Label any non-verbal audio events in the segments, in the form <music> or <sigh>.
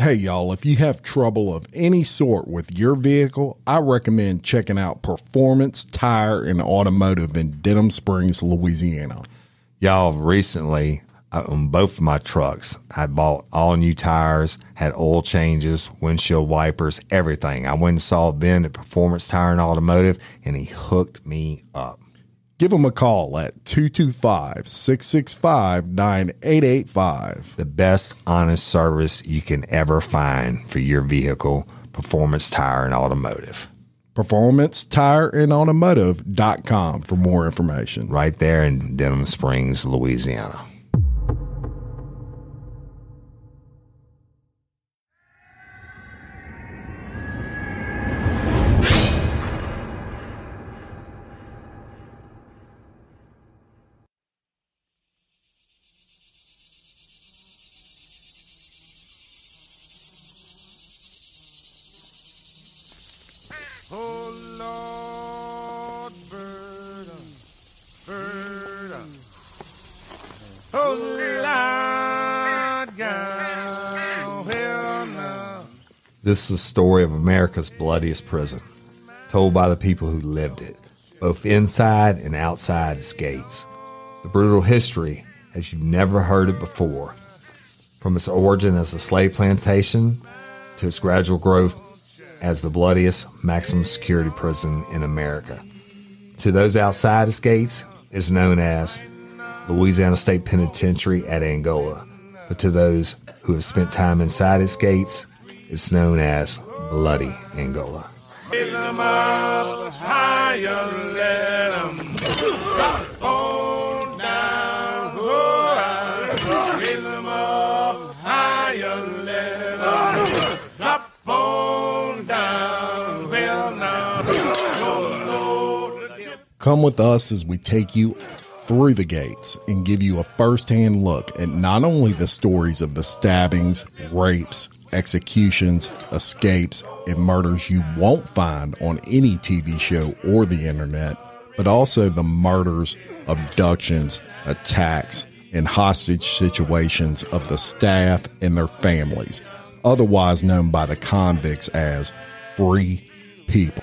Hey, y'all, if you have trouble of any sort with your vehicle, I recommend checking out Performance Tire and Automotive in Denham Springs, Louisiana. Y'all, recently uh, on both of my trucks, I bought all new tires, had oil changes, windshield wipers, everything. I went and saw Ben at Performance Tire and Automotive, and he hooked me up. Give them a call at 225 665 9885. The best honest service you can ever find for your vehicle, Performance Tire and Automotive. Performance Tire and Automotive.com for more information. Right there in Denham Springs, Louisiana. This is the story of America's bloodiest prison, told by the people who lived it, both inside and outside its gates. The brutal history as you've never heard it before, from its origin as a slave plantation to its gradual growth as the bloodiest maximum security prison in America. To those outside its gates is known as Louisiana State Penitentiary at Angola, but to those who have spent time inside its gates, it's known as Bloody Angola. Come with us as we take you through the gates and give you a first-hand look at not only the stories of the stabbings, rapes, executions, escapes, and murders you won't find on any TV show or the internet, but also the murders, abductions, attacks, and hostage situations of the staff and their families, otherwise known by the convicts as free people.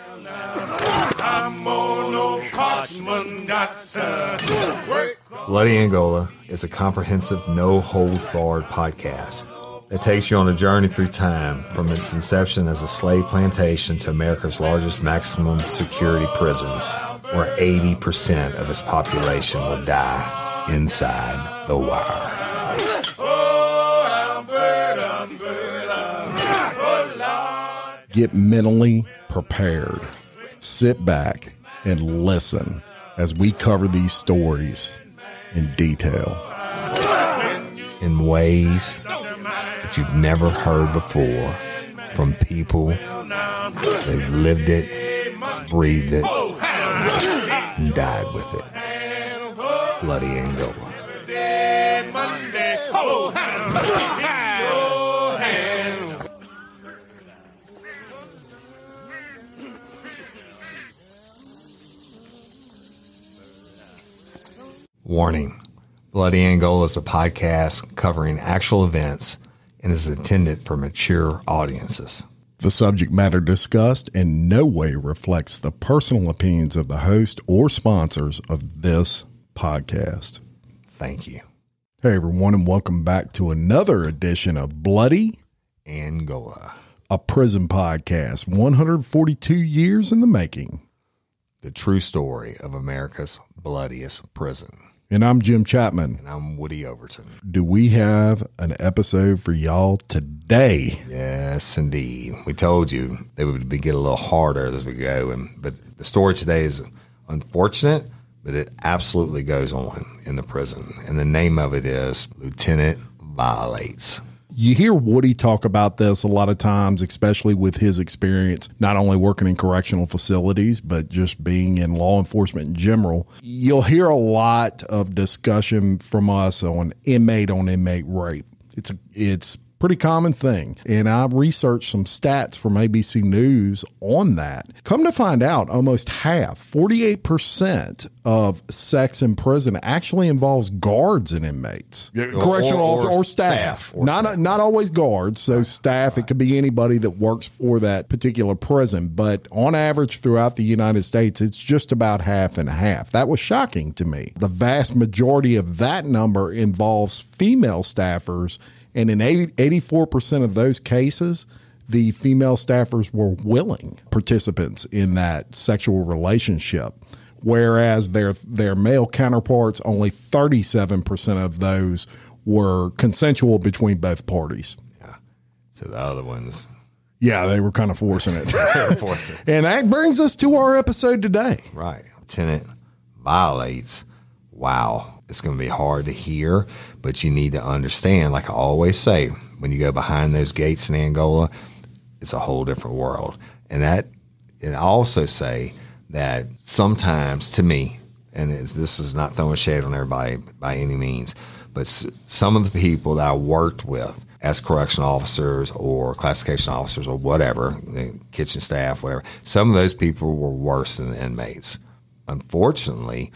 Bloody Angola is a comprehensive, no holds barred podcast that takes you on a journey through time from its inception as a slave plantation to America's largest maximum security prison, where 80% of its population will die inside the wire. Get mentally prepared. Sit back and listen as we cover these stories in detail. in ways that you've never heard before from people they've lived it, breathed it, and died with it. Bloody Angola. Warning Bloody Angola is a podcast covering actual events and is intended for mature audiences. The subject matter discussed in no way reflects the personal opinions of the host or sponsors of this podcast. Thank you. Hey, everyone, and welcome back to another edition of Bloody, Angola, a prison podcast, 142 years in the making. the true story of America's bloodiest prison. And I'm Jim Chapman. And I'm Woody Overton. Do we have an episode for y'all today? Yes, indeed. We told you they would be, get a little harder as we go, and but the story today is unfortunate, but it absolutely goes on in the prison, and the name of it is Lieutenant Violates. You hear Woody talk about this a lot of times, especially with his experience, not only working in correctional facilities, but just being in law enforcement in general. You'll hear a lot of discussion from us on inmate on inmate rape. It's it's pretty common thing. And I researched some stats from ABC News on that. Come to find out, almost half, 48% of sex in prison actually involves guards and inmates, correctional or- officers or staff. staff, or not staff. not always guards. So staff, it could be anybody that works for that particular prison. But on average throughout the United States, it's just about half and half. That was shocking to me. The vast majority of that number involves female staffers. And in 80, 84% of those cases, the female staffers were willing participants in that sexual relationship whereas their their male counterparts only 37% of those were consensual between both parties. Yeah. So the other ones, Yeah, they were kind of forcing it. <laughs> they're forcing. and that brings us to our episode today. Right. Lieutenant violates. Wow. It's going to be hard to hear, but you need to understand, like I always say, when you go behind those gates in Angola, it's a whole different world. And that, and I also say that sometimes to me, and this is not throwing shade on everybody by any means, but some of the people that I worked with as correction officers or classification officers or whatever, the kitchen staff, whatever, some of those people were worse than the inmates. Unfortunately,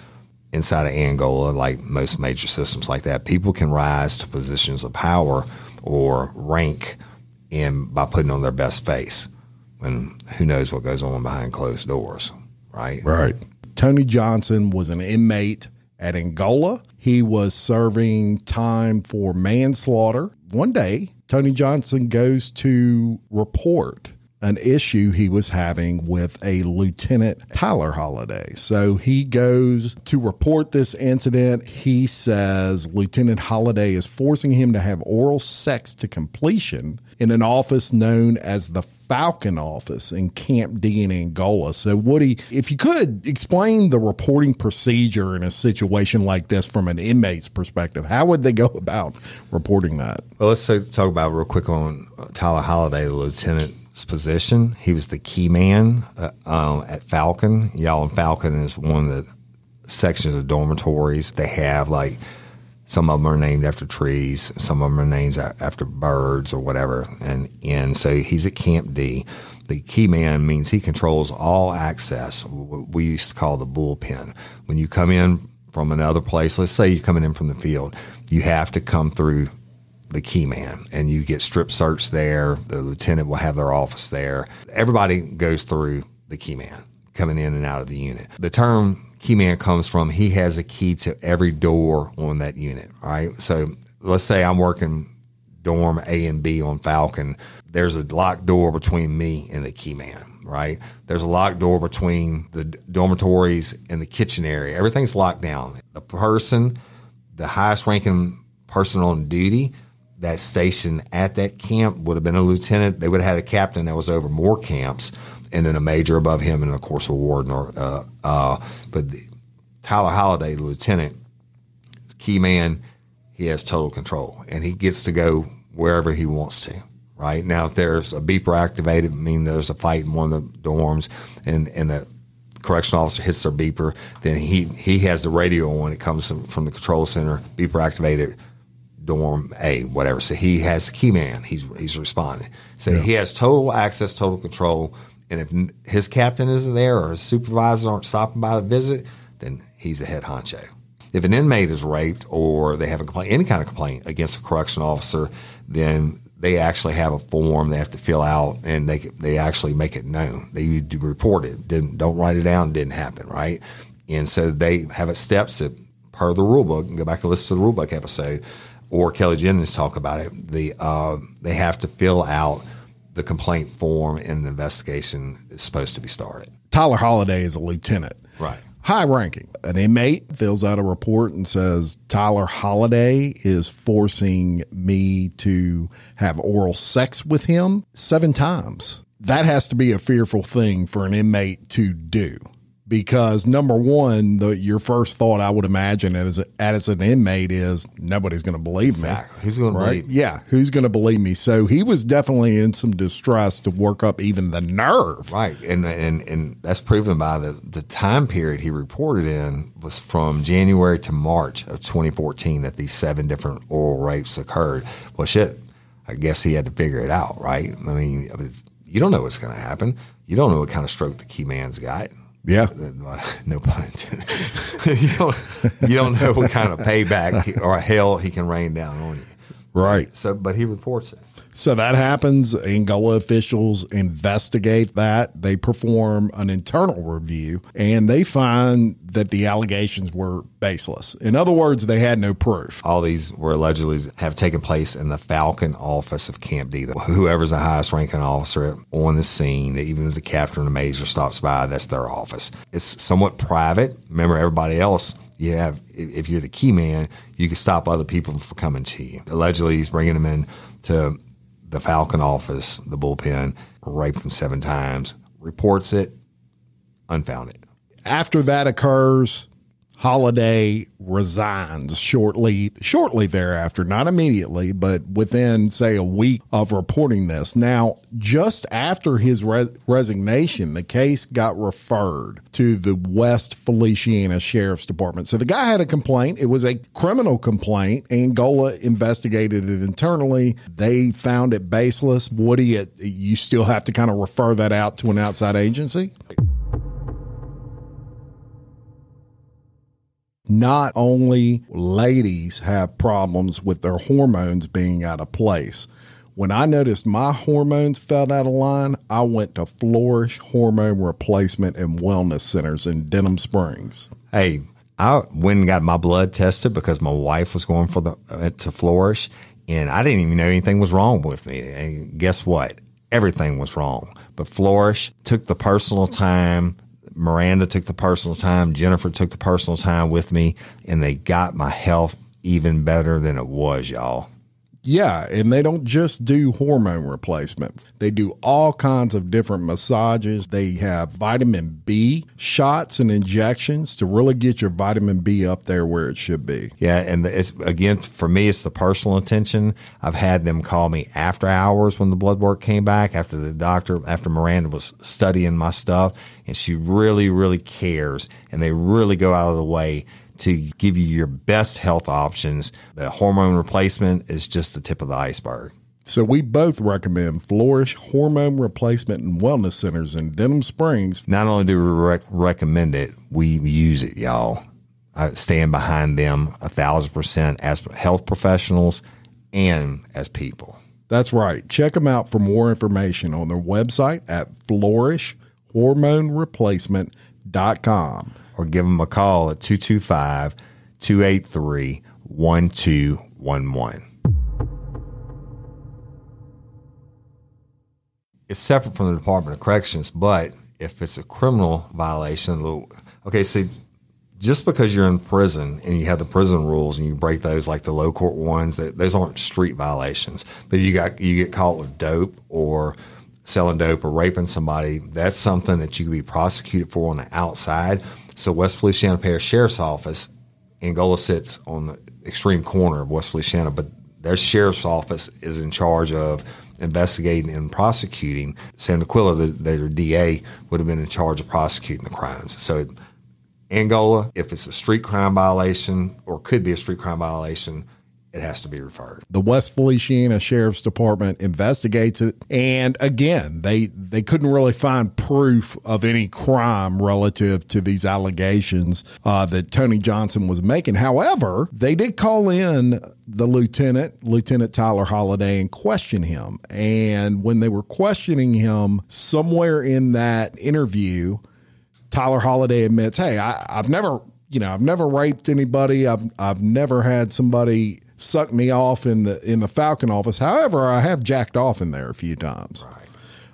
inside of Angola, like most major systems like that, people can rise to positions of power or rank in by putting on their best face. When who knows what goes on behind closed doors, right? Right. Tony Johnson was an inmate at Angola. He was serving time for manslaughter. One day, Tony Johnson goes to report an issue he was having with a Lieutenant Tyler Holiday. So he goes to report this incident. He says Lieutenant Holiday is forcing him to have oral sex to completion in an office known as the Falcon office in Camp D in Angola. So, Woody, if you could explain the reporting procedure in a situation like this from an inmate's perspective, how would they go about reporting that? Well, let's talk about real quick on Tyler Holiday, the lieutenant's position. He was the key man uh, um, at Falcon. Y'all and Falcon is one of the sections of dormitories. They have like some of them are named after trees, some of them are named after birds or whatever. And and so he's at Camp D. The key man means he controls all access. What we used to call the bullpen. When you come in from another place, let's say you're coming in from the field, you have to come through the key man and you get strip search there. The lieutenant will have their office there. Everybody goes through the key man coming in and out of the unit. The term key man comes from he has a key to every door on that unit. Right. So let's say I'm working dorm A and B on Falcon. There's a locked door between me and the key man. Right. There's a locked door between the dormitories and the kitchen area. Everything's locked down. The person, the highest ranking person on duty that station at that camp would have been a lieutenant. They would have had a captain that was over more camps, and then a major above him, and of course a warden. Or uh, uh, but the, Tyler Holiday, the lieutenant, key man, he has total control, and he gets to go wherever he wants to. Right now, if there's a beeper activated, I mean there's a fight in one of the dorms, and and the correctional officer hits their beeper, then he he has the radio on. It comes from, from the control center, beeper activated, dorm A, whatever. So he has the key man. He's he's responding. So he has total access, total control. And if his captain isn't there or his supervisors aren't stopping by the visit, then he's the head honcho. If an inmate is raped or they have a complaint, any kind of complaint against a correction officer, then they actually have a form they have to fill out and they they actually make it known. They do report it. Didn't don't write it down. Didn't happen, right? And so they have a steps that per the rule book, and go back and listen to the rule book episode, or Kelly Jennings talk about it. The uh, they have to fill out the complaint form, and an investigation is supposed to be started. Tyler Holiday is a lieutenant. Right. High ranking. An inmate fills out a report and says Tyler Holiday is forcing me to have oral sex with him seven times. That has to be a fearful thing for an inmate to do. Because number one, the, your first thought I would imagine as as an inmate is nobody's going to believe Exactly. me. Who's gonna believe me? Yeah, who's going to believe me? So he was definitely in some distress to work up even the nerve. Right, and and and that's proven by the the time period he reported in was from January to March of 2014 that these seven different oral rapes occurred. Well, shit, I guess he had to figure it out, right? I mean, you don't know what's going to happen. You don't know what kind of stroke the key man's got. Yeah. Uh, <laughs> no pun intended. <laughs> you don't you don't know what kind of payback or hell he can rain down on you. Right. So, but he reports it. So that happens. Angola officials investigate that. They perform an internal review and they find that the allegations were baseless. In other words, they had no proof. all these were allegedly have taken place in the Falcon office of Camp D. Whoever's the highest ranking officer on the scene, even if the captain or the major stops by, that's their office. It's somewhat private. Remember, everybody else, you have, if if you're the key man, you can stop other people from coming to you. Allegedly, he's bringing them in to the Falcon office, the bullpen, raped them seven times, reports it, unfounded. After that occurs, Holiday resigns shortly shortly thereafter, not immediately, but within say a week of reporting this. Now, just after his re- resignation, the case got referred to the West Feliciana Sheriff's Department. So the guy had a complaint. It was a criminal complaint. Angola investigated it internally. They found it baseless. Woody, it, you still have to kind of refer that out to an outside agency. Not only ladies have problems with their hormones being out of place. When I noticed my hormones fell out of line, I went to Flourish Hormone Replacement and Wellness Centers in Denham Springs. Hey, I went and got my blood tested because my wife was going for the uh, to flourish, and I didn't even know anything was wrong with me. And guess what? Everything was wrong. But Flourish took the personal time. Miranda took the personal time. Jennifer took the personal time with me, and they got my health even better than it was, y'all. Yeah, and they don't just do hormone replacement. They do all kinds of different massages. They have vitamin B shots and injections to really get your vitamin B up there where it should be. Yeah, and it's again for me, it's the personal attention. I've had them call me after hours when the blood work came back, after the doctor, after Miranda was studying my stuff, and she really, really cares, and they really go out of the way to give you your best health options. The hormone replacement is just the tip of the iceberg. So we both recommend Flourish Hormone Replacement and Wellness Centers in Denham Springs. Not only do we rec- recommend it, we use it, y'all. I stand behind them a thousand percent as health professionals and as people. That's right. Check them out for more information on their website at flourishhormonereplacement.com. or give them a call at 225 283 1211. It's separate from the Department of Corrections, but if it's a criminal violation, okay, see, just because you're in prison and you have the prison rules and you break those like the low court ones, those aren't street violations. But you got you get caught with dope or selling dope or raping somebody, that's something that you could be prosecuted for on the outside. So West Feliciana Parish Sheriff's Office, Angola sits on the extreme corner of West Feliciana, but their sheriff's office is in charge of investigating and prosecuting. Sam D'Aquilla, the, their DA, would have been in charge of prosecuting the crimes. So Angola, if it's a street crime violation or could be a street crime violation, it has to be referred. The West Feliciana Sheriff's Department investigates it, and again, they they couldn't really find proof of any crime relative to these allegations uh, that Tony Johnson was making. However, they did call in the lieutenant, Lieutenant Tyler Holiday, and question him. And when they were questioning him, somewhere in that interview, Tyler Holiday admits, "Hey, I, I've never." you know, I've never raped anybody. I've I've never had somebody suck me off in the in the Falcon office. However, I have jacked off in there a few times. Right.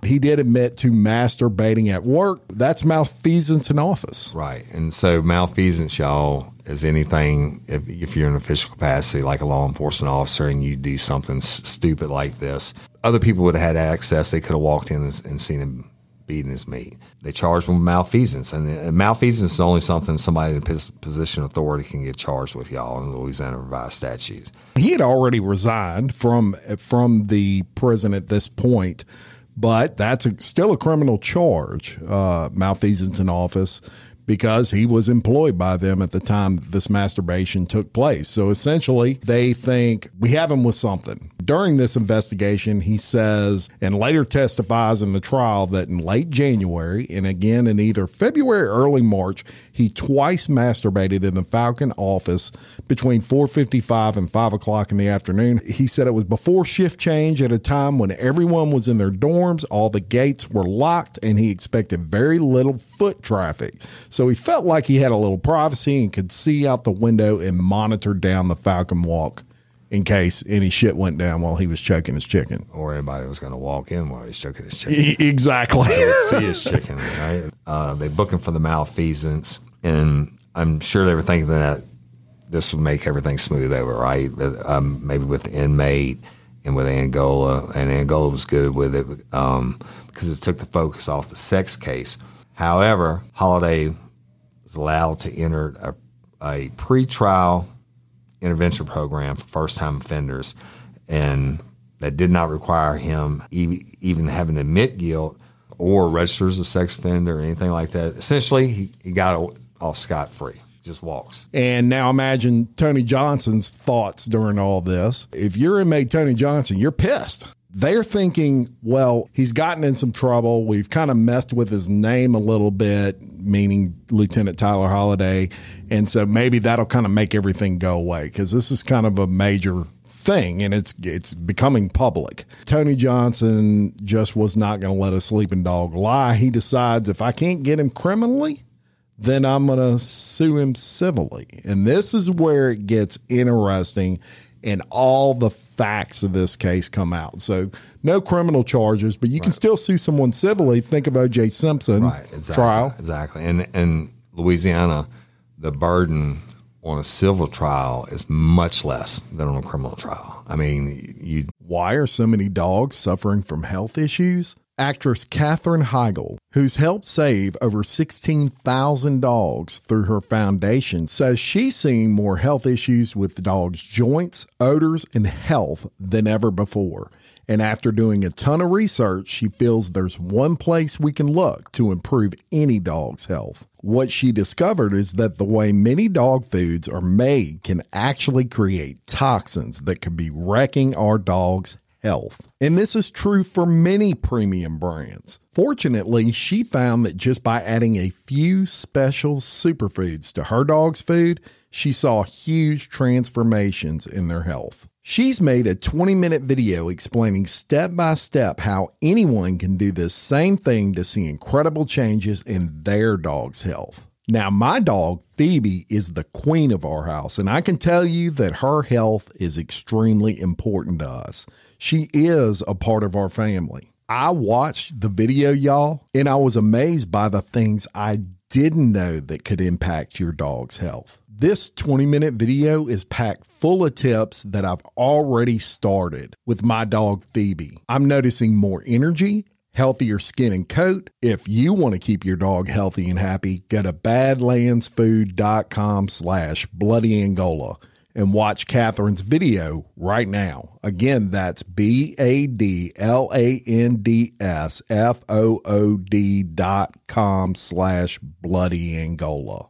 He did admit to masturbating at work. That's malfeasance in office. Right. And so malfeasance, y'all, is anything if, if you're in official capacity like a law enforcement officer and you do something s- stupid like this. Other people would have had access. They could have walked in and, and seen him beating his meat. They charged him with malfeasance, and malfeasance is only something somebody in position of authority can get charged with, y'all, in Louisiana revised statutes. He had already resigned from from the prison at this point, but that's a, still a criminal charge, uh, malfeasance in office, because he was employed by them at the time that this masturbation took place. So essentially, they think we have him with something. During this investigation, he says and later testifies in the trial that in late January and again in either February or early March, he twice masturbated in the Falcon office between 4:55 and 5 o'clock in the afternoon. He said it was before shift change at a time when everyone was in their dorms, all the gates were locked, and he expected very little foot traffic. So he felt like he had a little privacy and could see out the window and monitor down the Falcon walk in case any shit went down while he was choking his chicken. Or anybody was going to walk in while he's choking his chicken. Exactly. They would <laughs> see his chicken, right? Uh, they book him for the malfeasance, and I'm sure they were thinking that this would make everything smooth over, right? Um, maybe with the inmate and with Angola, and Angola was good with it um, because it took the focus off the sex case. However, Holiday was allowed to enter a, a pre-trial intervention program for first-time offenders, and that did not require him even having to admit guilt or register as a sex offender or anything like that. Essentially, he, he got off scot-free. Just walks. And now imagine Tony Johnson's thoughts during all this. If you're inmate Tony Johnson, you're pissed. They're thinking, well, he's gotten in some trouble. We've kind of messed with his name a little bit, meaning Lieutenant Tyler Holiday. And so maybe that'll kind of make everything go away because this is kind of a major thing and it's it's becoming public. Tony Johnson just was not going to let a sleeping dog lie. He decides if I can't get him criminally, then I'm going to sue him civilly. And this is where it gets interesting and all the facts of this case come out. So, no criminal charges, but you can still sue someone civilly. Think of O.J. Simpson Right. Exactly. trial. Exactly. And in Louisiana, the burden on a civil trial is much less than on a criminal trial. I mean, you Why are so many dogs suffering from health issues? Actress Katherine Heigl, who's helped save over 16,000 dogs through her foundation, says she's seeing more health issues with dogs' joints, odors, and health than ever before. And after doing a ton of research, she feels there's one place we can look to improve any dog's health. What she discovered is that the way many dog foods are made can actually create toxins that could be wrecking our dog's health. And this is true for many premium brands. Fortunately, she found that just by adding a few special superfoods to her dog's food, she saw huge transformations in their health. She's made a 20 minute video explaining step by step how anyone can do this same thing to see incredible changes in their dog's health. Now, my dog, Phoebe, is the queen of our house, and I can tell you that her health is extremely important to us. She is a part of our family. I watched the video, y'all, and I was amazed by the things I didn't know that could impact your dog's health. This 20 minute video is packed full of tips that I've already started with my dog Phoebe. I'm noticing more energy, healthier skin and coat. If you want to keep your dog healthy and happy, go to badlandsfood.com slash bloody Angola and watch Katherine's video right now. Again, that's B A D L A N D S F O O D dot com slash bloody Angola.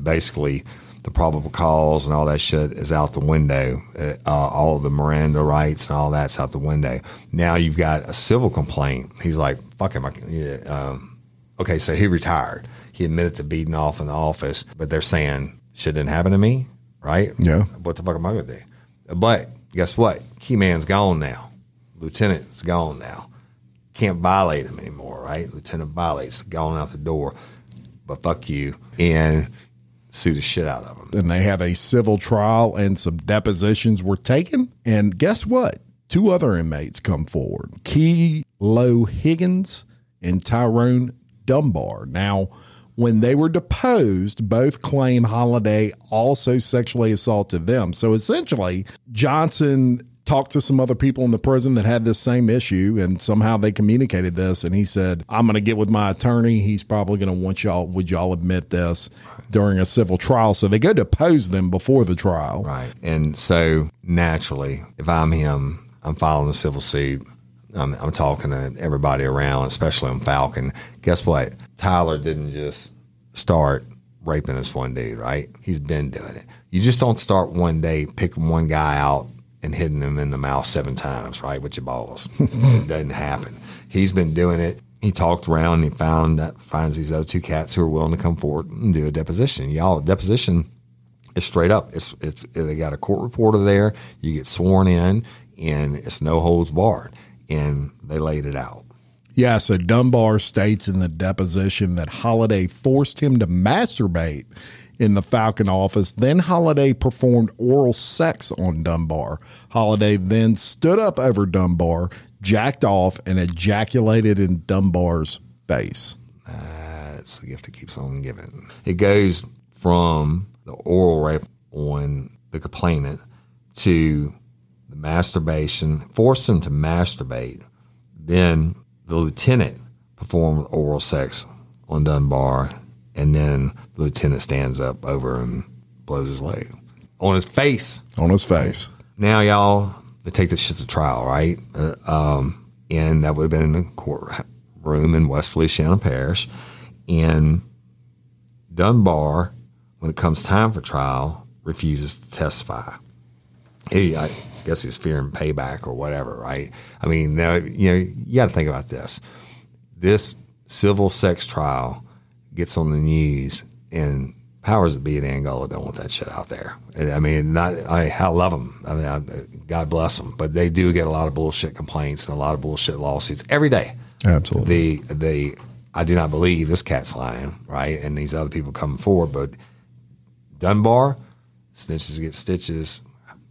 Basically, the probable cause and all that shit is out the window. Uh, all the Miranda rights and all that's out the window. Now you've got a civil complaint. He's like, fuck him. I yeah, um, okay, so he retired. He admitted to beating off in the office, but they're saying shit didn't happen to me, right? Yeah. What the fuck am I going to do? But guess what? Key man's gone now. Lieutenant's gone now. Can't violate him anymore, right? Lieutenant violates, gone out the door. But fuck you. And sue the shit out of them. and they have a civil trial and some depositions were taken. And guess what? Two other inmates come forward Key Low Higgins and Tyrone Dunbar. Now, when they were deposed, both claim Holiday also sexually assaulted them. So essentially, Johnson talked to some other people in the prison that had this same issue and somehow they communicated this and he said i'm going to get with my attorney he's probably going to want y'all would y'all admit this during a civil trial so they go to depose them before the trial Right. And so naturally, if I'm him, I'm filing a civil suit. I'm, I'm talking to everybody around, especially on Falcon. Guess what? Tyler didn't just start raping this one dude, right? He's been doing it. You just don't start one day picking one guy out and hitting him in the mouth seven times, right, with your balls. <laughs> it doesn't happen. He's been doing it. He talked around and he found that finds these other two cats who are willing to come forward and do a deposition. Y'all, deposition is straight up. It's it's they got a court reporter there. You get sworn in, and it's no holds barred. And they laid it out. yeah so dunbar states in the deposition that holiday forced him to masturbate in the falcon office then holiday performed oral sex on dunbar holiday then stood up over dunbar jacked off and ejaculated in dunbar's face That's the gift that keeps on giving. It goes from the oral rape on the complainant to the masturbation, forced him to masturbate. Then the lieutenant performed oral sex on Dunbar, and then the lieutenant stands up over and blows his leg on his face. on his face Now, y'all, they take this shit to trial, right? Uh, um, and that would have been in the courtroom in West Feliciana Parish. And Dunbar, when it comes time for trial, refuses to testify. He, I guess he's fearing payback or whatever, right? I mean, now, you know, you got to think about this. This civil sex trial gets on the news, and powers that be in Angola don't want that shit out there. And, I mean, not, I, I love them. I mean, I, God bless them, but they do get a lot of bullshit complaints and a lot of bullshit lawsuits every day. absolutely The the I do not believe this cat's lying, right? And these other people coming forward, but Dunbar snitches get stitches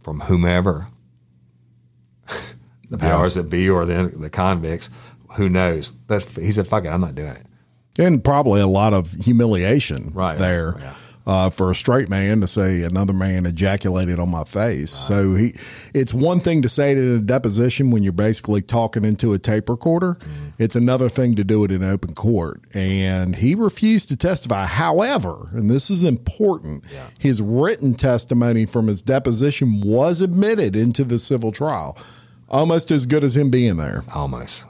from whomever, <laughs> the powers that be or the the convicts, who knows? But he said, "Fuck it, I'm not doing it." And probably a lot of humiliation Right. there Yeah. uh, for a straight man to say another man ejaculated on my face. So he, it's one thing to say it in a deposition when you're basically talking into a tape recorder. It's another thing to do it in open court. And he refused to testify. However, and this is important, his written testimony from his deposition was admitted into the civil trial. Almost as good as him being there. Almost,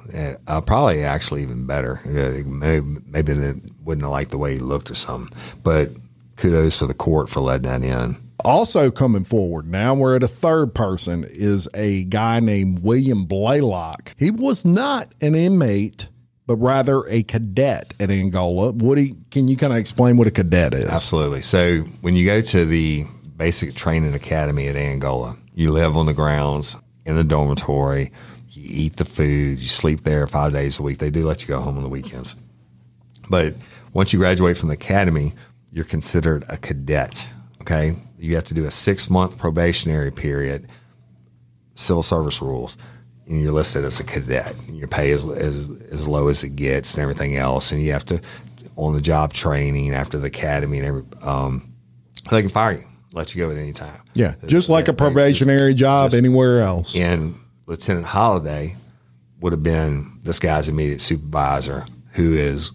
uh, probably actually even better. Uh, Maybe, maybe they wouldn't have liked the way he looked or something. But kudos to the court for letting that in. Also coming forward now, we're at a third person is a guy named William Blaylock. He was not an inmate, but rather a cadet at Angola. Woody, can you kind of explain what a cadet is? Absolutely. So when you go to the basic training academy at Angola, you live on the grounds in the dormitory, you eat the food, you sleep there five days a week. They do let you go home on the weekends. But once you graduate from the academy, you're considered a cadet. Okay. You have to do a six month probationary period, civil service rules, and you're listed as a cadet. Your pay is as, as low as it gets and everything else. And you have to, on the job training after the academy and every, um, they can fire you, let you go at any time. Yeah, just like a probationary just- job just- anywhere else. and Lieutenant Holiday would have been this guy's immediate supervisor who is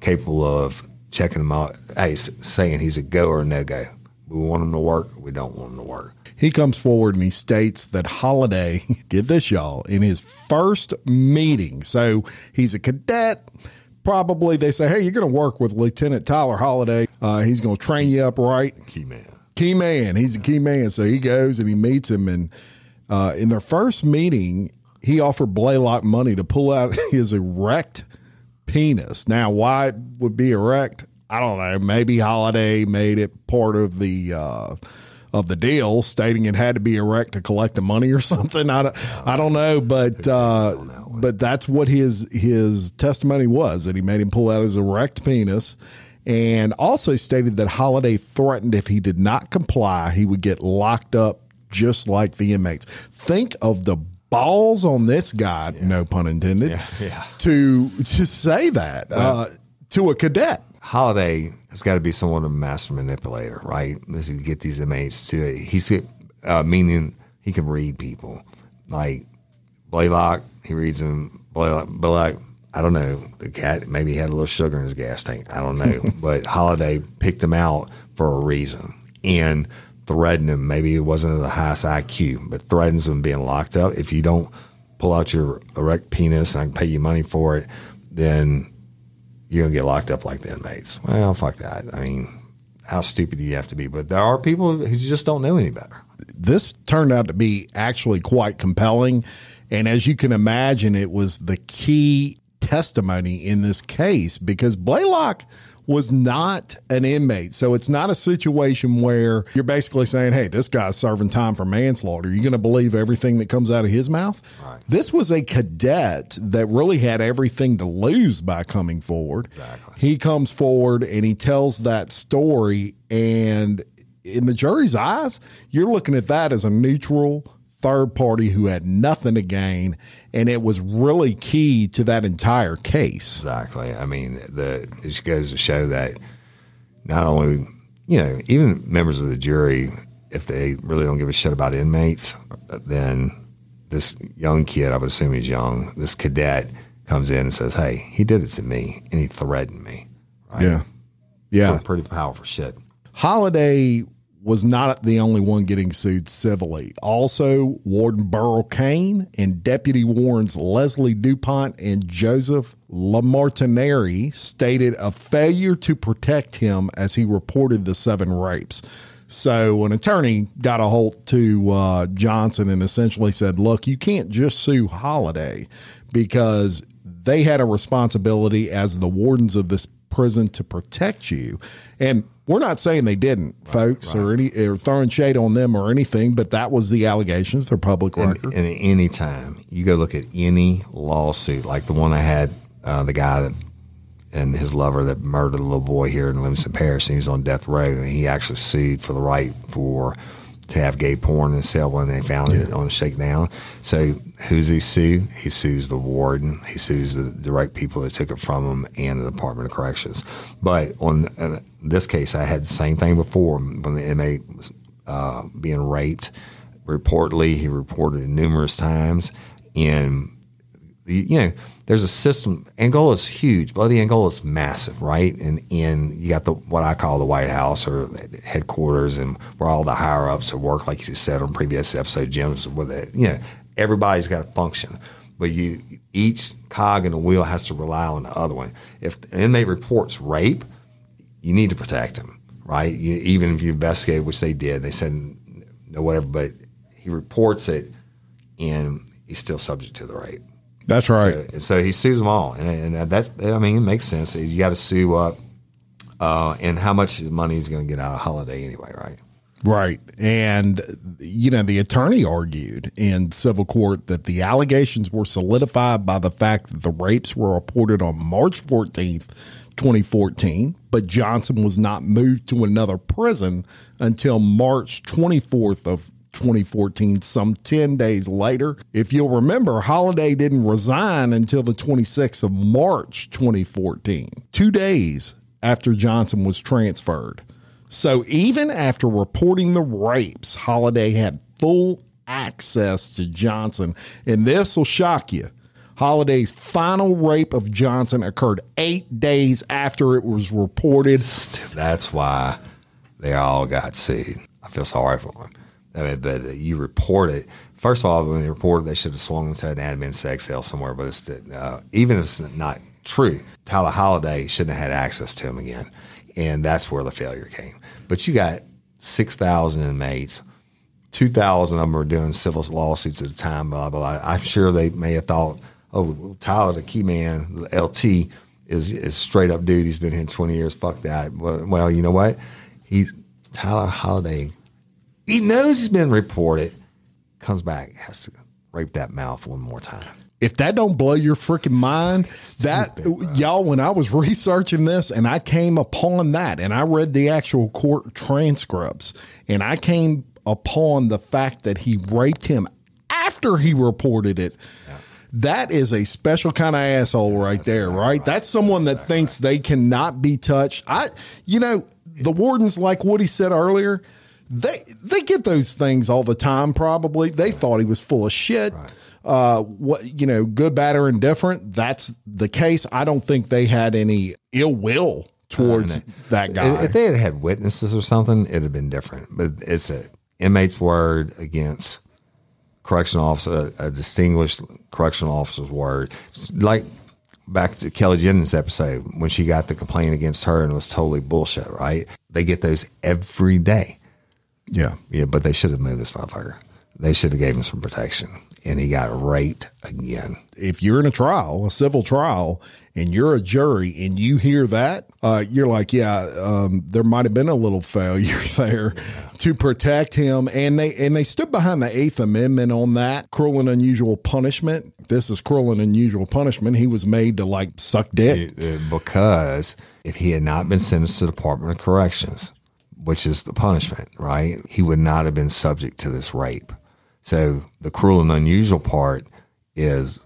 capable of checking him out, hey, saying he's a go or no go. We want him to work, we don't want him to work. He comes forward and he states that Holiday, <laughs> get this, y'all, in his first meeting. So he's a cadet, probably they say, hey, you're going to work with Lieutenant Tyler Holiday. Uh, he's going to train you up right. Key man. Key man. He's a key man. So he goes and he meets him. And uh, in their first meeting, he offered Blaylock money to pull out <laughs> his erect penis. Now, why it would be erect? I don't know. Maybe Holiday made it part of the uh, of the deal, stating it had to be erect to collect the money or <laughs> something. I don't, I don't know, but uh, but that's what his his testimony was that he made him pull out his erect penis. And also stated that Holiday threatened if he did not comply, he would get locked up just like the inmates. Think of the balls on this guy, no pun intended, Yeah, yeah. to to say that uh, to a cadet. Holiday has got to be someone of a master manipulator, right? This is get these inmates to he's uh, meaning he can read people. Like Blaylock, he reads them. Blaylock, Blaylock, I don't know. The cat maybe he had a little sugar in his gas tank. I don't know. <laughs> but Holiday picked him out for a reason and threatened him. Maybe it wasn't of the highest IQ, but threatens him being locked up. If you don't pull out your erect penis and I can pay you money for it, then you're gonna get locked up like the inmates. Well, fuck that. I mean, how stupid do you have to be? But there are people who just don't know any better. this turned out to be actually quite compelling. And as you can imagine, it was the key testimony in this case because Blaylock was not an inmate. So it's not a situation where you're basically saying, hey, this guy's serving time for manslaughter. Are You're going to believe everything that comes out of his mouth? This was a cadet that really had everything to lose by coming forward. Exactly. He comes forward and he tells that story and in the jury's eyes, you're looking at that as a neutral third party who had nothing to gain, and it was really key to that entire case. Exactly. I mean, the it just goes to show that not only you know even members of the jury, if they really don't give a shit about inmates, then this young kid, I would assume he's young, this cadet comes in and says, "Hey, he did it to me, and he threatened me." Right? Yeah, yeah. Pretty powerful shit. Holiday was not the only one getting sued civilly. Also, Warden Burl Cain and Deputy Warrens Leslie DuPont and Joseph Lamartiniere stated a failure to protect him as he reported the seven rapes. So, an attorney got a hold to uh, Johnson and essentially said, Look, you can't just sue Holiday because they had a responsibility as the wardens of this prison to protect you. And we're not saying they didn't, folks, or any or throwing shade on them or anything, but that was the allegations. They're public And, record. and any time you go look at any lawsuit, like the one I had, uh, the guy that and his lover that murdered a little boy here in Livingston Parish, and he was on death row, and he actually sued for the right for to have gay porn and sell when they found it on a shakedown. So who's he sue? He sues the warden. He sues the direct people that took it from him and the Department of Corrections. But on uh, this case, I had the same thing before when the inmate was uh, being raped. Reportedly, he reported numerous times, and you know, there's a system. Angola is huge. Bloody Angola is massive, right? And and you got the what I call the White House or headquarters, and where all the higher ups that work, like you said on previous episode, Jim's with it. You know, everybody's got to function, but you each cog in the wheel has to rely on the other one. If the inmate reports rape, you need to protect him, right? You, even if you investigate, which they did, they said no whatever, but he reports it, and he's still subject to the rape. That's right. So, so he sues them all, and, and that I mean it makes sense. You got to sue up, uh, and how much money is going to get out of Holiday anyway, right? Right. And, you know, the attorney argued in civil court that the allegations were solidified by the fact that the rapes were reported on March 14th, 2014, but Johnson was not moved to another prison until March 24th of 2014, some 10 days later. If you'll remember, Holiday didn't resign until the 26th of March 2014, two days after Johnson was transferred. So even after reporting the rapes, Holiday had full access to Johnson. And this will shock you. Holiday's final rape of Johnson occurred eight days after it was reported. That's why they all got sued. I feel sorry for them. I mean, but you report it. First of all, when they report it, they should have swung them to an admin sex cell somewhere. But it's uh, even if it's not true. Tyler Holiday shouldn't have had access to him again. And that's where the failure came. But you got 6,000 inmates. 2,000 of them are doing civil lawsuits at the time, blah, blah, blah. I'm sure they may have thought, oh, Tyler, the key man, the LT, is, is straight up dude. He's been here 20 years. Fuck that. Well, well you know what? He's Tyler Holiday. He knows he's been reported. Comes back, has to rape that mouth one more time. if that don't blow your freaking mind, that y'all, when I was researching this and I came upon that and I read the actual court transcripts and I came upon the fact that he raped him after he reported it. That is a special kind of asshole right there, right? That's someone that thinks they cannot be touched. I, you know, the wardens, like what he said earlier, they they get those things all the time. Probably they thought he was full of shit. Uh, what you know, good, bad, or indifferent. That's the case. I don't think they had any ill will towards that guy. If they had had witnesses or something, it'd have been different. But it's a inmate's word against correctional officer, a distinguished correctional officer's word. Like back to Kelly Jennings' episode when she got the complaint against her and it was totally bullshit. Right? They get those every day. Yeah, Yeah, but they should have moved this motherfucker. They should have gave him some protection, and he got raped again. if you're in a trial, a civil trial, and you're a jury and you hear that, uh, you're like, yeah, um, there might have been a little failure <laughs> there to protect him, and they and they stood behind the Eighth Amendment on that cruel and unusual punishment. This is cruel and unusual punishment. He was made to like suck dick. Because if he had not been sentenced to the Department of Corrections, which is the punishment, right, he would not have been subject to this rape. So the cruel and unusual part is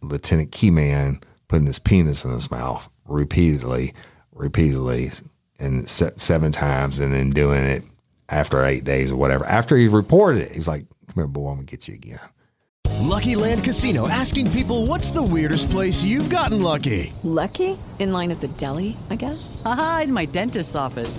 Lieutenant Keyman putting his penis in his mouth repeatedly, repeatedly, and se- seven times, and then doing it after eight days or whatever. After he reported it, he's like, "Come here, boy, I'm gonna get you again." Lucky Land Casino asking people what's the weirdest place you've gotten lucky? Lucky? In line at the deli, I guess? Aha, in my dentist's office.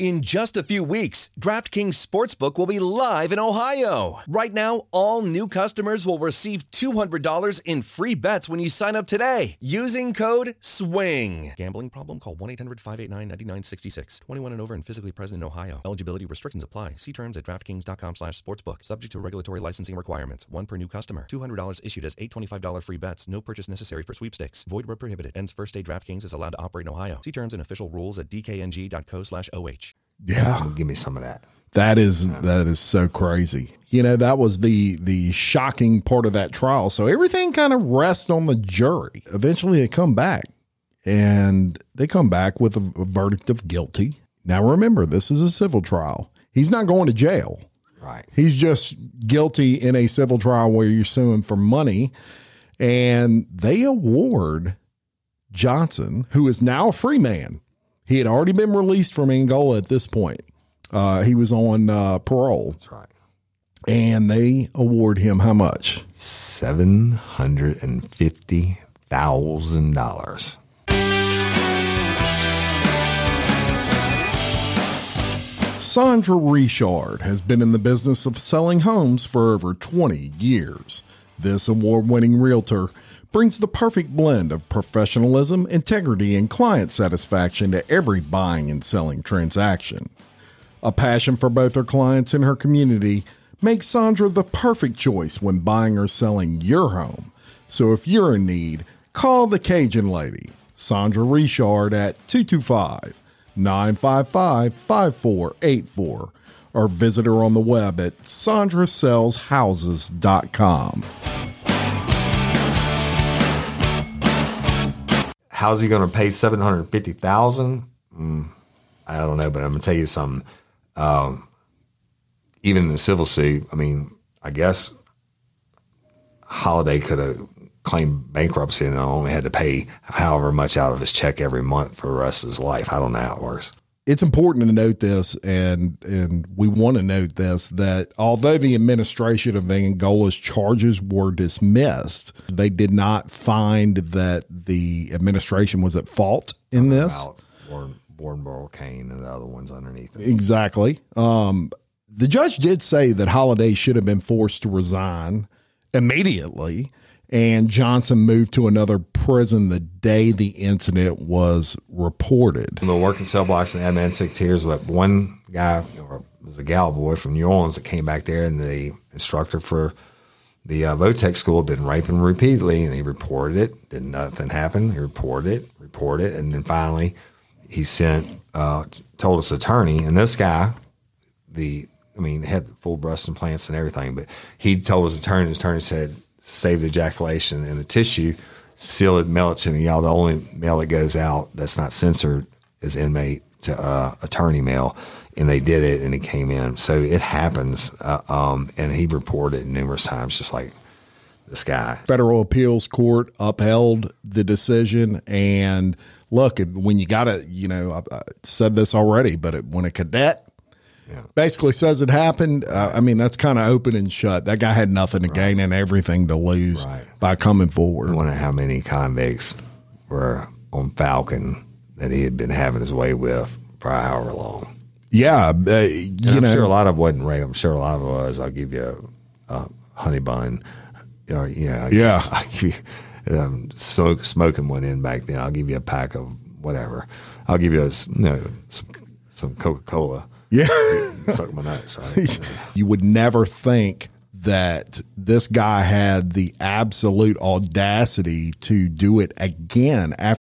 In just a few weeks, DraftKings Sportsbook will be live in Ohio. Right now, all new customers will receive $200 in free bets when you sign up today using code SWING. Gambling problem? Call 1 800 589 9966. 21 and over and physically present in Ohio. Eligibility restrictions apply. See terms at DraftKings.com slash sportsbook. Subject to regulatory licensing requirements. One per new customer. $200 issued as $825 free bets. No purchase necessary for sweepstakes. Void where prohibited. Ends first day DraftKings is allowed to operate in Ohio. See terms and official rules at dkng.co slash OH. Yeah, Give me some of that. That is that is so crazy. You know, that was the the shocking part of that trial. So everything kind of rests on the jury. Eventually they come back and they come back with a, a verdict of guilty. Now remember, this is a civil trial. He's not going to jail. Right. He's just guilty in a civil trial where you're suing for money. And they award Johnson, who is now a free man. He had already been released from Angola at this point. Uh, he was on uh, parole. That's right. And they award him how much? Seven hundred and fifty thousand dollars. Sondra Richard has been in the business of selling homes for over 20 years. This award winning realtor brings the perfect blend of professionalism, integrity, and client satisfaction to every buying and selling transaction. A passion for both her clients and her community makes Sondra the perfect choice when buying or selling your home. So if you're in need, call the Cajun Lady, Sondra Richard at 225 955 5484 or visit her on the web at sondrasellshouses.com. How's he going to pay seven hundred fifty thousand? Mm, I don't know, but I'm going to tell you something. Um, even in the civil suit, I mean, I guess Holiday could have claimed bankruptcy and only had to pay however much out of his check every month for the rest of his life. I don't know how it works. It's important to note this, and and we want to note this that although the administration of Angola's charges were dismissed, they did not find that the administration was at fault in this. About Warren, Warden Cain and the other ones underneath it. Exactly. Um, the judge did say that Holiday should have been forced to resign immediately, and Johnson moved to another prison the day the incident was reported. The working cell blocks and admin secretaries, but one guy or was a gal boy from New Orleans that came back there, and the instructor for the uh, Votech school had been raping repeatedly, and he reported it. Did nothing happen. He reported it, reported it, and then finally he sent uh, told his attorney, and this guy, the I mean, had full breast implants and everything, but he told his attorney. His attorney said, "Save the ejaculation in the tissue, seal it, mail it to me. Y'all, the only mail that goes out that's not censored is inmate to uh, attorney mail." And they did it, and it came in. So it happens, uh, um, and he reported numerous times, just like this guy. Federal appeals court upheld the decision, and look, when you got to, you know, I, I said this already, but it, when a cadet Yeah. basically says it happened, uh, I mean, that's kind of open and shut. That guy had nothing to gain and everything to lose by coming forward. I wonder how many convicts were on Falcon that he had been having his way with for however long. Yeah, uh, you I'm know, sure a lot of wasn't rape. I'm sure a lot of was. I'll give you a, a honey bun, or yeah, Yeah. <laughs> I'll give you um, smoke, smoking one in back then. I'll give you a pack of whatever. I'll give you a you know, some some Coca Cola. Yeah. suck my nuts. You would never think that this guy had the absolute audacity to do it again after.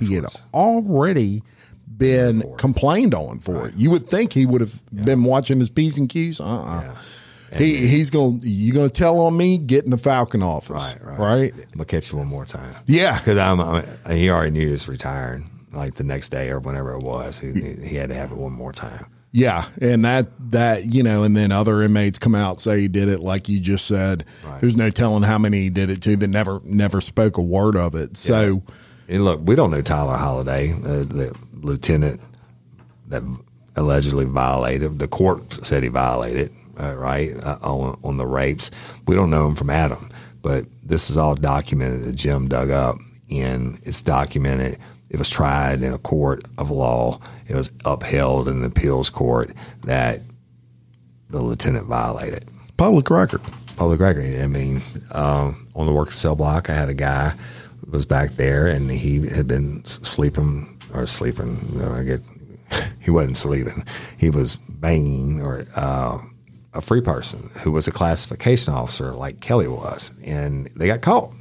He had already been complained on for it. You would think he would have been watching his P's and Q's. Uh-uh. He, he's going to, you going to tell on me, get in the Falcon office. Right, right. I'm gonna catch you one more time. Yeah. because I'm, I'm. He already knew he was retiring. Like the next day or whenever it was, he, he had to have it one more time. Yeah, and that that you know, and then other inmates come out say he did it, like you just said. There's no telling how many he did it to that never never spoke a word of it. So And look, we don't know Tyler Holiday, uh, the lieutenant that allegedly violated. The court said he violated, uh, right, uh, on, on the rapes. We don't know him from Adam, but this is all documented that Jim dug up, and it's documented. It was tried in a court of law. It was upheld in the appeals court that the lieutenant violated. public record. Public record. I mean, um, on the work cell block, I had a guy was back there, and he had been sleeping or sleeping. You know, I get <laughs> he wasn't sleeping. He was banging or uh, a free person who was a classification officer like Kelly was, and they got caught.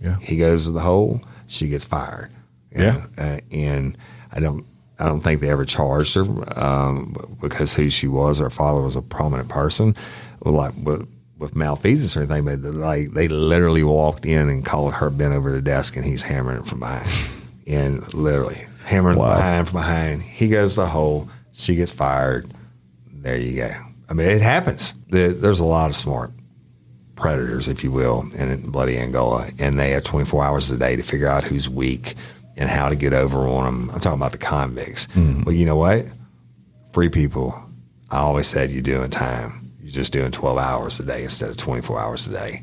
Yeah. He goes to the hole. She gets fired. Yeah. know, uh, and I don't. I don't think they ever charged her um, because who she was. Her father was a prominent person, like with malfeasance or anything. But like they literally walked in and called her bent over the desk, and he's hammering it from behind, and literally hammering Wow. behind from behind. He goes to the hole. She gets fired. There you go. I mean, it happens. There's a lot of smart predators, if you will, in bloody Angola, and they have 24 hours a day to figure out who's weak and how to get over on them. I'm talking about the convicts. Mm-hmm. Well, you know what? Free people. I always said you do in time. You're just doing 12 hours a day instead of 24 hours a day.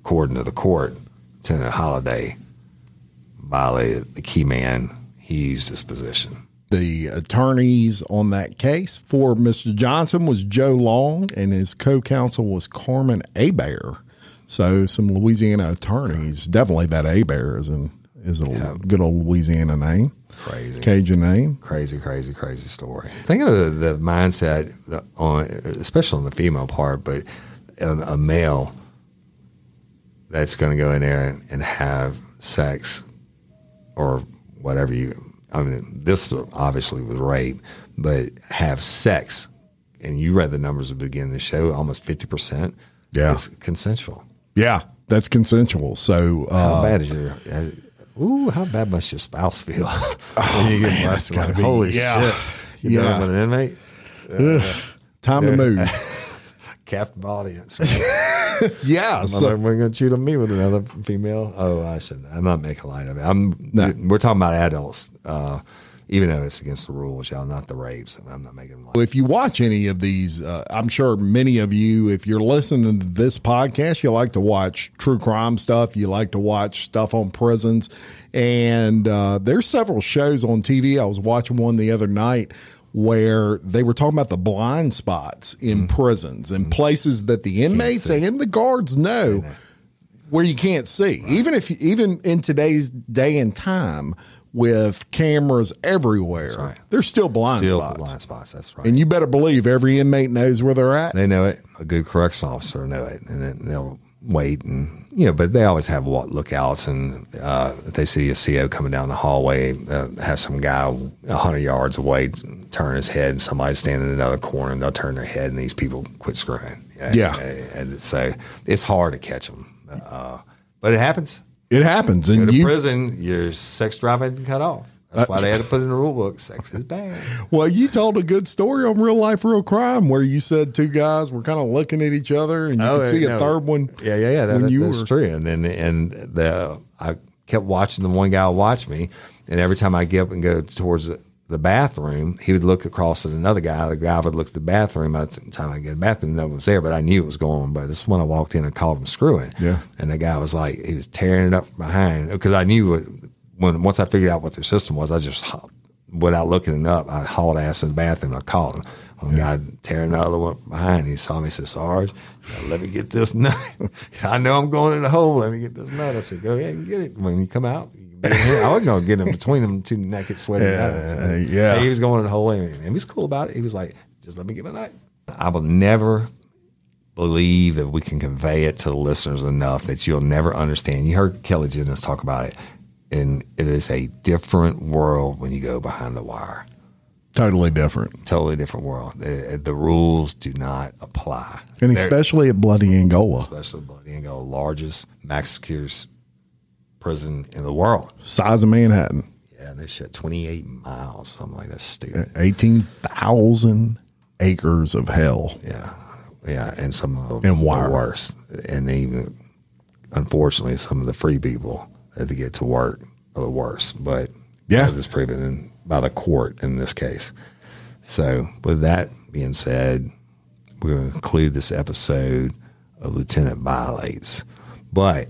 According to the court, Lieutenant Holiday violated the key man. He used his position. The attorneys on that case for Mr. Johnson was Joe Long, and his co-counsel was Carmen Abair. So some Louisiana attorneys, definitely that Abair is an is a good old Louisiana name, Crazy. Cajun name. Crazy, crazy, crazy story. Think of the, the mindset on, especially on the female part, but a, a male that's going to go in there and, and have sex or whatever you I mean, this obviously was rape, but have sex, and you read the numbers at the beginning of the show, almost fifty percent. Yeah. it's consensual. Yeah, that's consensual. So uh, How bad is your? Uh, Ooh, how bad must your spouse feel <laughs> when you get man, busted? Like, be- holy yeah. shit! You Yeah. know, I'm an inmate. ugh, time to move. <laughs> Captive audience. Right? <laughs> yeah. I'm So, we're going to cheat on me with another female. Oh, I shouldn't. I'm not making light of it. I'm. No. We're talking about adults, uh, even though it's against the rules, y'all. Not the rapes. I'm not making light. if you watch any of these, uh, I'm sure many of you, if you're listening to this podcast, you like to watch true crime stuff. You like to watch stuff on prisons, and uh, there's several shows on TV. I was watching one the other night where they were talking about the blind spots in prisons and places that the inmates and the guards know where you can't see. Even if even in today's day and time with cameras everywhere, right. there's still blind Still spots. blind spots. That's right. And you better believe every inmate knows where they're at. they know it. A good correctional officer know it, and then they'll wait and you know. But they always have what lookouts, and uh, if they see a CO coming down the hallway, uh, has some guy a hundred yards away turn his head, and somebody standing in another corner, and they'll turn their head, and these people quit screwing. And- Yeah. and, so it's hard to catch them, uh, but it happens. It happens, Go and to you. prison, your sex drive had been cut off. That's uh, why they had to <laughs> put in the rule book: sex is bad. Well, you told a good story on Real Life, Real Crime where you said two guys were kind of looking at each other, and you oh, could see a Oh, third one. Yeah, yeah, yeah. That, that- you that's were- true. And then and the I kept watching the one guy watch me, and every time I get up and go towards the, the bathroom, he would look across at another guy. The guy would look at the bathroom. By the time I get the bathroom, no one was there, but I knew it was going. But this one I walked in and called him screwing. Yeah. And the guy was like, he was tearing it up from behind because I knew what, when once I figured out what their system was, I just ho- without looking it up, I hauled ass in the bathroom. I called him. One guy tearing the other one behind. He saw me. He said, "Sarge, let me get this <laughs> nut. <laughs> I know I'm going in the hole. Let me get this nut." I said, "Go ahead and get it. When you come out, you can be in here." I wasn't going to get him between them two naked, sweaty Yeah, guys. Uh, yeah. He was going in the hole, and and he was cool about it. He was like, "Just let me get my nut." I will never believe that we can convey it to the listeners enough that you'll never understand. You heard Kelly Jennings talk about it, and it is a different world when you go behind the wire. Totally different, Totally different world. The, the rules do not apply, and They're- especially at Bloody Angola, especially Bloody Angola, largest max security prison in the world. size of Manhattan, Yeah, they shit twenty eight miles, something like that. Stupid. eighteen thousand acres of hell. Yeah, yeah, and some of them And wire. are worse, and even unfortunately, some of the free people that they get to work are the worst. But Yeah. it's proven in, by the court in this case. So, with that being said, we're going to conclude this episode of Lieutenant Violates, but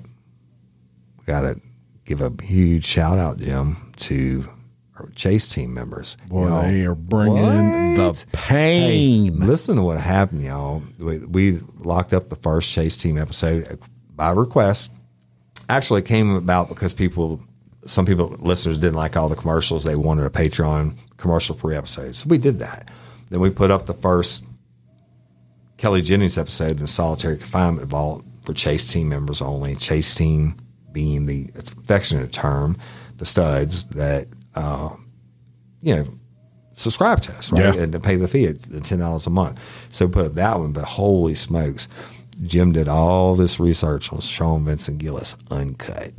got to give a huge shout out, Jim, to our chase team members. Boy, Y'all- they are bringing What? the pain. Hey, listen to what happened, y'all. We, we locked up the first Chase Team episode uh, by request. Actually, it came about because people, some people, listeners didn't like all the commercials. They wanted a Patreon commercial free episode. So we did that. Then we put up the first Kelly Jennings episode in the solitary confinement vault for Chase Team members only. Chase Team being the affectionate term, the studs that, uh, you know, subscribe to us, right? Yeah. And to pay the fee at the ten dollars a month. So put up that one, but holy smokes, Jim did all this research on Sean Vincent Gillis uncut,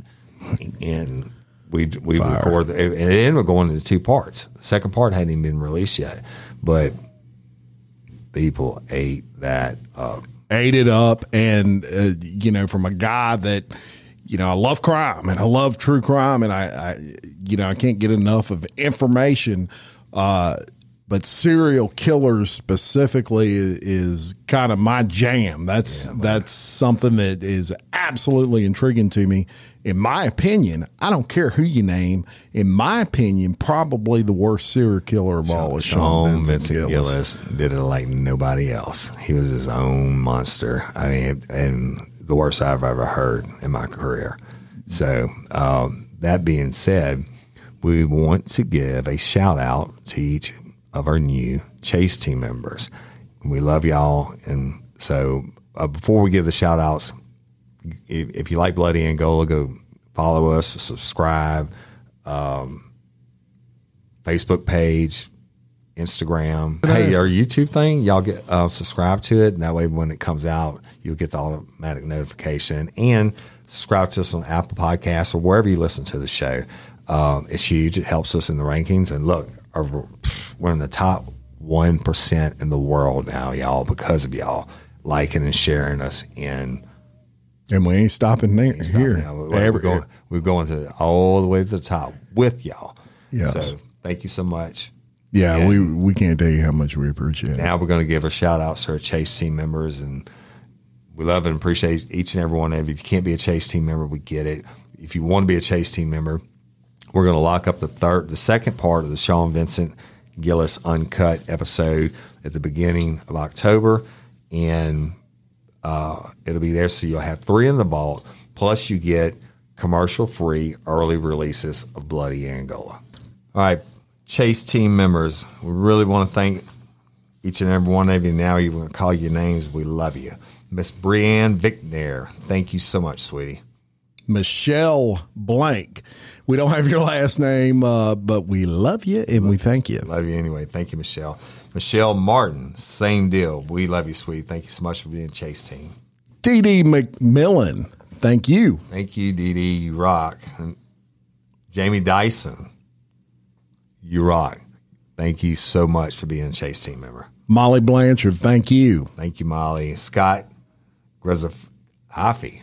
and we we Fire. record the, and it ended up going into two parts. The second part hadn't even been released yet, but people ate that up. ate it up and uh, you know from a guy that you know I love crime and I love true crime and I, I you know I can't get enough of information uh but serial killers specifically is, is kind of my jam that's that's something that is absolutely intriguing to me in my opinion I don't care who you name in my opinion probably the worst serial killer of all is Sean Vincent Gillis. did it like nobody else. He was his own monster. I mean, and the worst I've ever heard in my career. So, um, that being said, we want to give a shout out to each of our new Chase team members. We love y'all. And so, uh, before we give the shout outs, if, if you like Bloody Angola, go follow us, subscribe. Um, Facebook page, Instagram. Hey, our YouTube thing, y'all get uh, subscribe to it. And that way, when it comes out, you'll get the automatic notification. And subscribe to us on Apple Podcasts or wherever you listen to the show. Um, it's huge. It helps us in the rankings. And look, our, we're in the top 1% in the world now, y'all, because of y'all liking and sharing us. And And we ain't stopping there, here. now. We're, we're going, we're going to all the way to the top with y'all. Yes. So thank you so much. Yeah, And we we can't tell you how much we appreciate it. Now we're going to give a shout out to our Chase team members, and we love and appreciate each and every one of you. If you can't be a Chase team member, we get it. If you want to be a Chase team member, we're going to lock up the third, the second part of the Sean Vincent Gillis Uncut episode at the beginning of October, and uh, it'll be there. So you'll have three in the vault, plus you get commercial free early releases of Bloody Angola. All right, Chase team members, we really want to thank each and every one of you. Now you want to call your names. We love you. Miss Brianne Vicnair, thank you so much, sweetie. Michelle Blank. We don't have your last name, uh, but we love you and we thank you. Love you anyway. Thank you, Michelle. Michelle Martin, same deal. We love you, sweetie. Thank you so much for being Chase team. Dee McMillan. Thank you. Thank you, Dee. You rock. And Jamie Dyson, you rock. Thank you so much for being a Chase team member. Molly Blanchard. Thank you. Thank you, Molly. Scott Grizafi.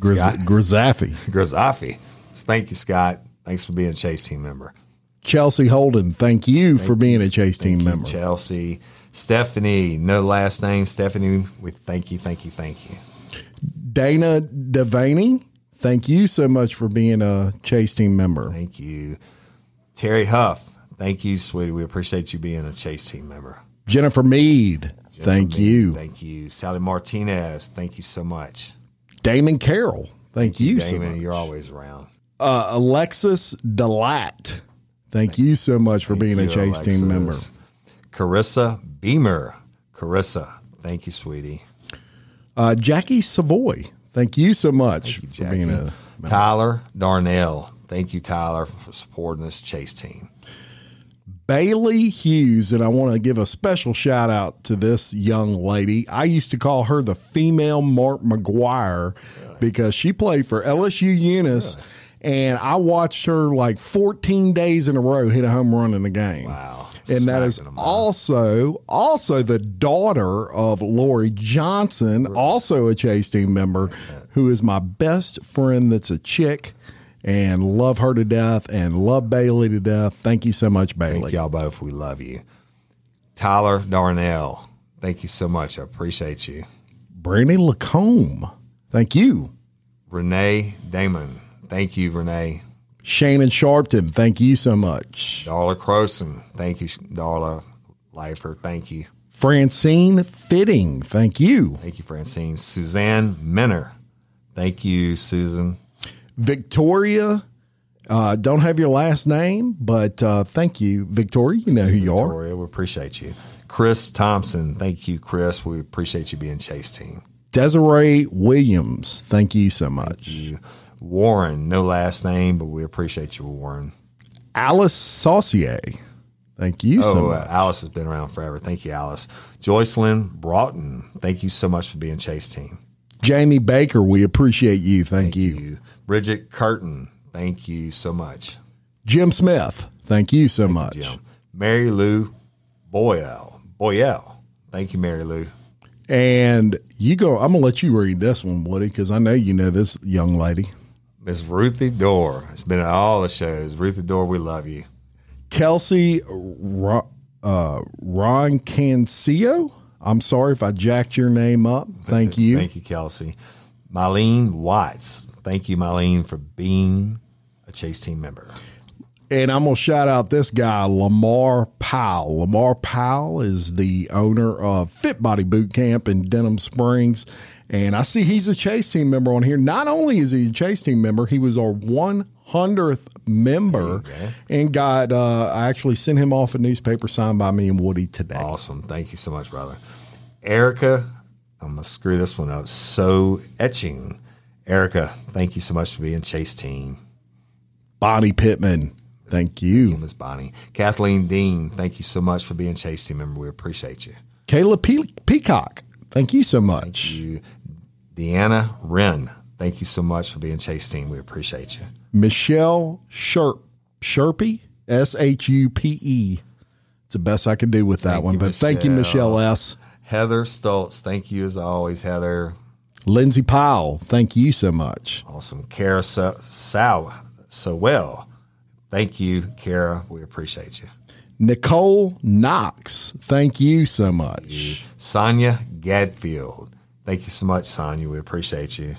Griz-. Grizafi. Grizafi. <laughs> Thank you, Scott. Thanks for being a Chase team member. Chelsea Holden. Thank you for being a Chase team you, member. Chelsea. Stephanie, no last name. Stephanie, we thank you, thank you, thank you. Dana Devaney. Thank you so much for being a Chase team member. Thank you. Terry Huff, thank you, sweetie. We appreciate you being a Chase team member. Jennifer Mead. thank Jennifer you. Thank you. Sally Martinez, thank you so much. Damon Carroll. Thank, you, so Damon. much. You're always around. Uh, Alexis Delat. Thank you so much for being a you, Chase team member. Carissa Beamer. Carissa, thank you, sweetie. Uh, Jackie Savoy. Thank you so much Thank you, for being a Tyler Darnell, thank you, Tyler, for supporting this Chase team. Bailey Hughes, and I want to give a special shout out to this young lady. I used to call her the female Mark McGwire because she played for LSU Eunice, and I watched her like 14 days in a row hit a home run in the game. Wow. And that is Smacking 'em up. also also the daughter of Lori Johnson, also a Chase team member, who is my best friend. That's a chick, and love her to death, and love Bailey to death. Thank you so much, Bailey. Thank y'all both. We love you. Tyler Darnell, thank you so much. I appreciate you. Brandy Lacombe, thank you. Renee Damon, thank you, Renee. Shannon Sharpton, thank you so much. Darla Croson, thank you, Darla Lifer, thank you. Francine Fitting, thank you. Thank you, Francine. Suzanne Minner, thank you, Susan. Victoria, uh, don't have your last name, but uh, thank you, Victoria. You know who you are. Victoria, we appreciate you. Chris Thompson, thank you, Chris. We appreciate you being Chase Team. Desiree Williams, thank you so much. You. Warren, no last name, but we appreciate you, Warren. Alice Saucier, thank you so Oh, much. uh, Alice has been around forever. Thank you, Alice. Joycelyn Broughton, thank you so much for being Chase Team. Jamie Baker, we appreciate you. Thank, you. you. Bridget Curtin, thank you so much. Jim Smith, thank you so much. Jim. Mary Lou Boyle, Boyell, thank you, Mary Lou. And you go, I'm going to let you read this one, Woody, because I know you know this young lady. Miss Ruthie Dorr, it's been at all the shows. Ruthie Dorr, we love you. Kelsey Ro- uh, Ron Cancio. I'm sorry if I jacked your name up. Thank you. Thank you, Kelsey. Mylene Watts, thank you, Mylene, for being a Chase Team member. And I'm going to shout out this guy, Lamar Powell. Lamar Powell is the owner of Fit Body Boot Camp in Denham Springs. And I see he's a Chase Team member on here. Not only is he a Chase Team member, he was our 100th member and got, uh, I actually sent him off a newspaper signed by me and Woody today. Awesome. Thank you so much, brother. Erica, I'm going to screw this one up. So etching. Erica, thank you so much for being Chase Team. Bonnie Pittman. Thank you. Miss Bonnie. Kathleen Dean, thank you so much for being Chase Team member. We appreciate you. Kayla Pe- Peacock, thank you so much. Thank you. Deanna Wren, thank you so much for being Chase Team. We appreciate you. Michelle Sherp, Sherpy, S H U P E. It's the best I can do with that Thank one, you, but thank you, Michelle S. Heather Stoltz, thank you as always, Heather. Lindsay Powell, thank you so much. Awesome. Kara so, so, so well. Thank you, Kara. We appreciate you. Nicole Knox, thank you so much. Sonia Gadfield. Thank you so much, Sonia. We appreciate you.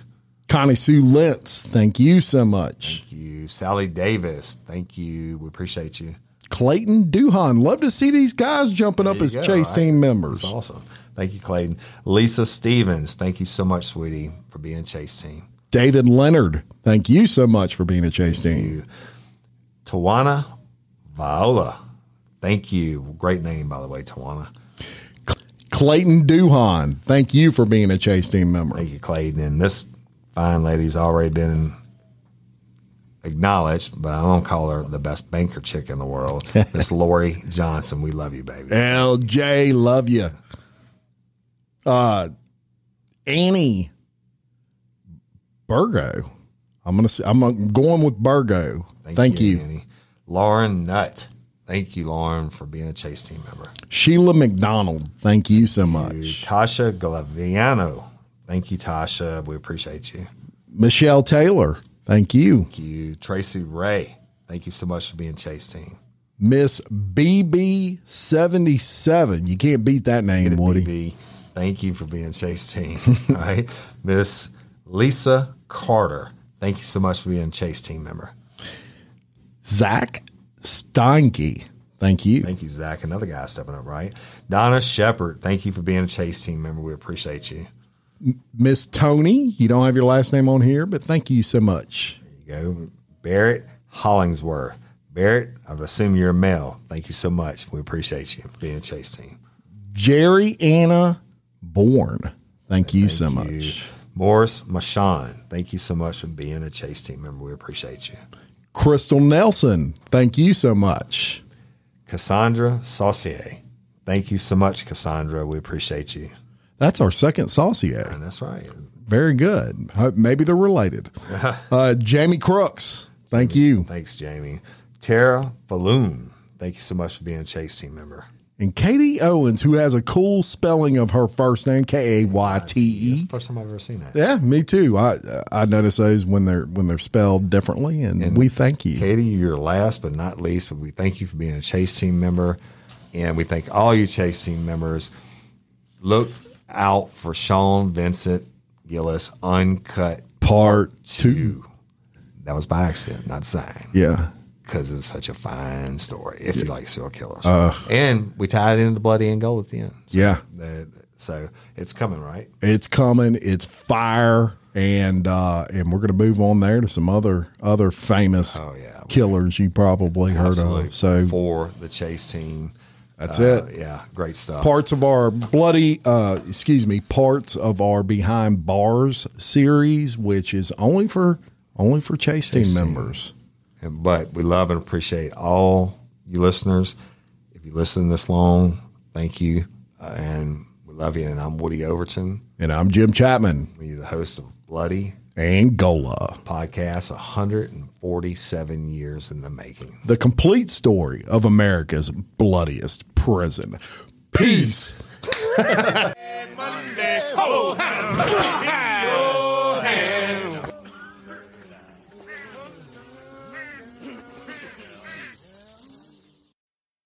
Connie Sue Lentz, thank you so much. Thank you. Sally Davis. Thank you. We appreciate you. Clayton Duhan, love to see these guys jumping up as go. Chase I- team members. That's awesome. Thank you, Clayton. Lisa Stevens. Thank you so much, sweetie, for being a Chase Team. David Leonard, thank you so much for being a Chase team. Tawana Viola. Thank you. Great name, by the way, Tawana. Clayton Duhan, thank you for being a Chase team member. Thank you, Clayton. And this fine lady's already been acknowledged, but I don't call her the best banker chick in the world. <laughs> Miss Lori Johnson. We love you, baby. LJ, love you. Uh, Annie Burgo. I'm gonna. I'm going with Burgo. Thank, you. Annie. Lauren Nutt. Thank you, Lauren, for being a Chase team member. Sheila McDonald. Thank you so much. Tasha Glaviano. Thank you, Tasha. We appreciate you. Michelle Taylor. Thank you. Thank you. Tracy Ray. Thank you so much for being Chase team. Miss BB77. You can't beat that name, Woody. BB. Thank you for being Chase team. <laughs> All right. Miss Lisa Carter. Thank you so much for being Chase team member. Zach Steinke. Thank you. Thank you, Zach. Another guy stepping up, right? Donna Shepard. Thank you for being a Chase team member. We appreciate you. Miss Tony. You don't have your last name on here, but thank you so much. There you go. Barrett Hollingsworth. Barrett, I would assume you're a male. Thank you so much. We appreciate you for being a Chase team. Jerry Anna Bourne. Thank you so much. Morris Mashawn. Thank you so much for being a Chase team member. We appreciate you. Crystal Nelson. Thank you so much. Cassandra Saucier. Thank you so much, Cassandra. We appreciate you. That's our second saucier. And that's right. Very good. Maybe they're related. <laughs> Uh, Jamie Crooks. Thank you. Thanks, Jamie. Tara Falloon. Thank you so much for being a Chase team member. And Katie Owens, who has a cool spelling of her first name, K A Y T That's E. the first time I've ever seen that. Yeah, me too. I I notice those when they're when they're spelled differently, and, we thank you. Katie, you're last but not least, but we thank you for being a Chase team member. And we thank all you Chase team members. Look out for Sean Vincent Gillis Uncut Part two. That was by accident, not design. Yeah. Because it's such a fine story if you like serial killers. Uh, and we tied it into Bloody Angola at the end. So Yeah. the- so it's coming, right? It's coming. It's fire, and uh, and we're going to move on there to some other other famous killers you probably heard of. So for the Chase team. That's Uh, it. Yeah, great stuff. parts of our bloody uh excuse me parts of our behind bars series which is only for only for chase Chase team. members And, but we love and appreciate all you listeners. If you listen this long, thank you. Uh, and we love you. And I'm Woody Overton. and i'm jim chapman We're the host of Bloody Angola Podcast, 147 years in the making. the complete story of america's bloodiest prison peace <laughs> Monday. <laughs>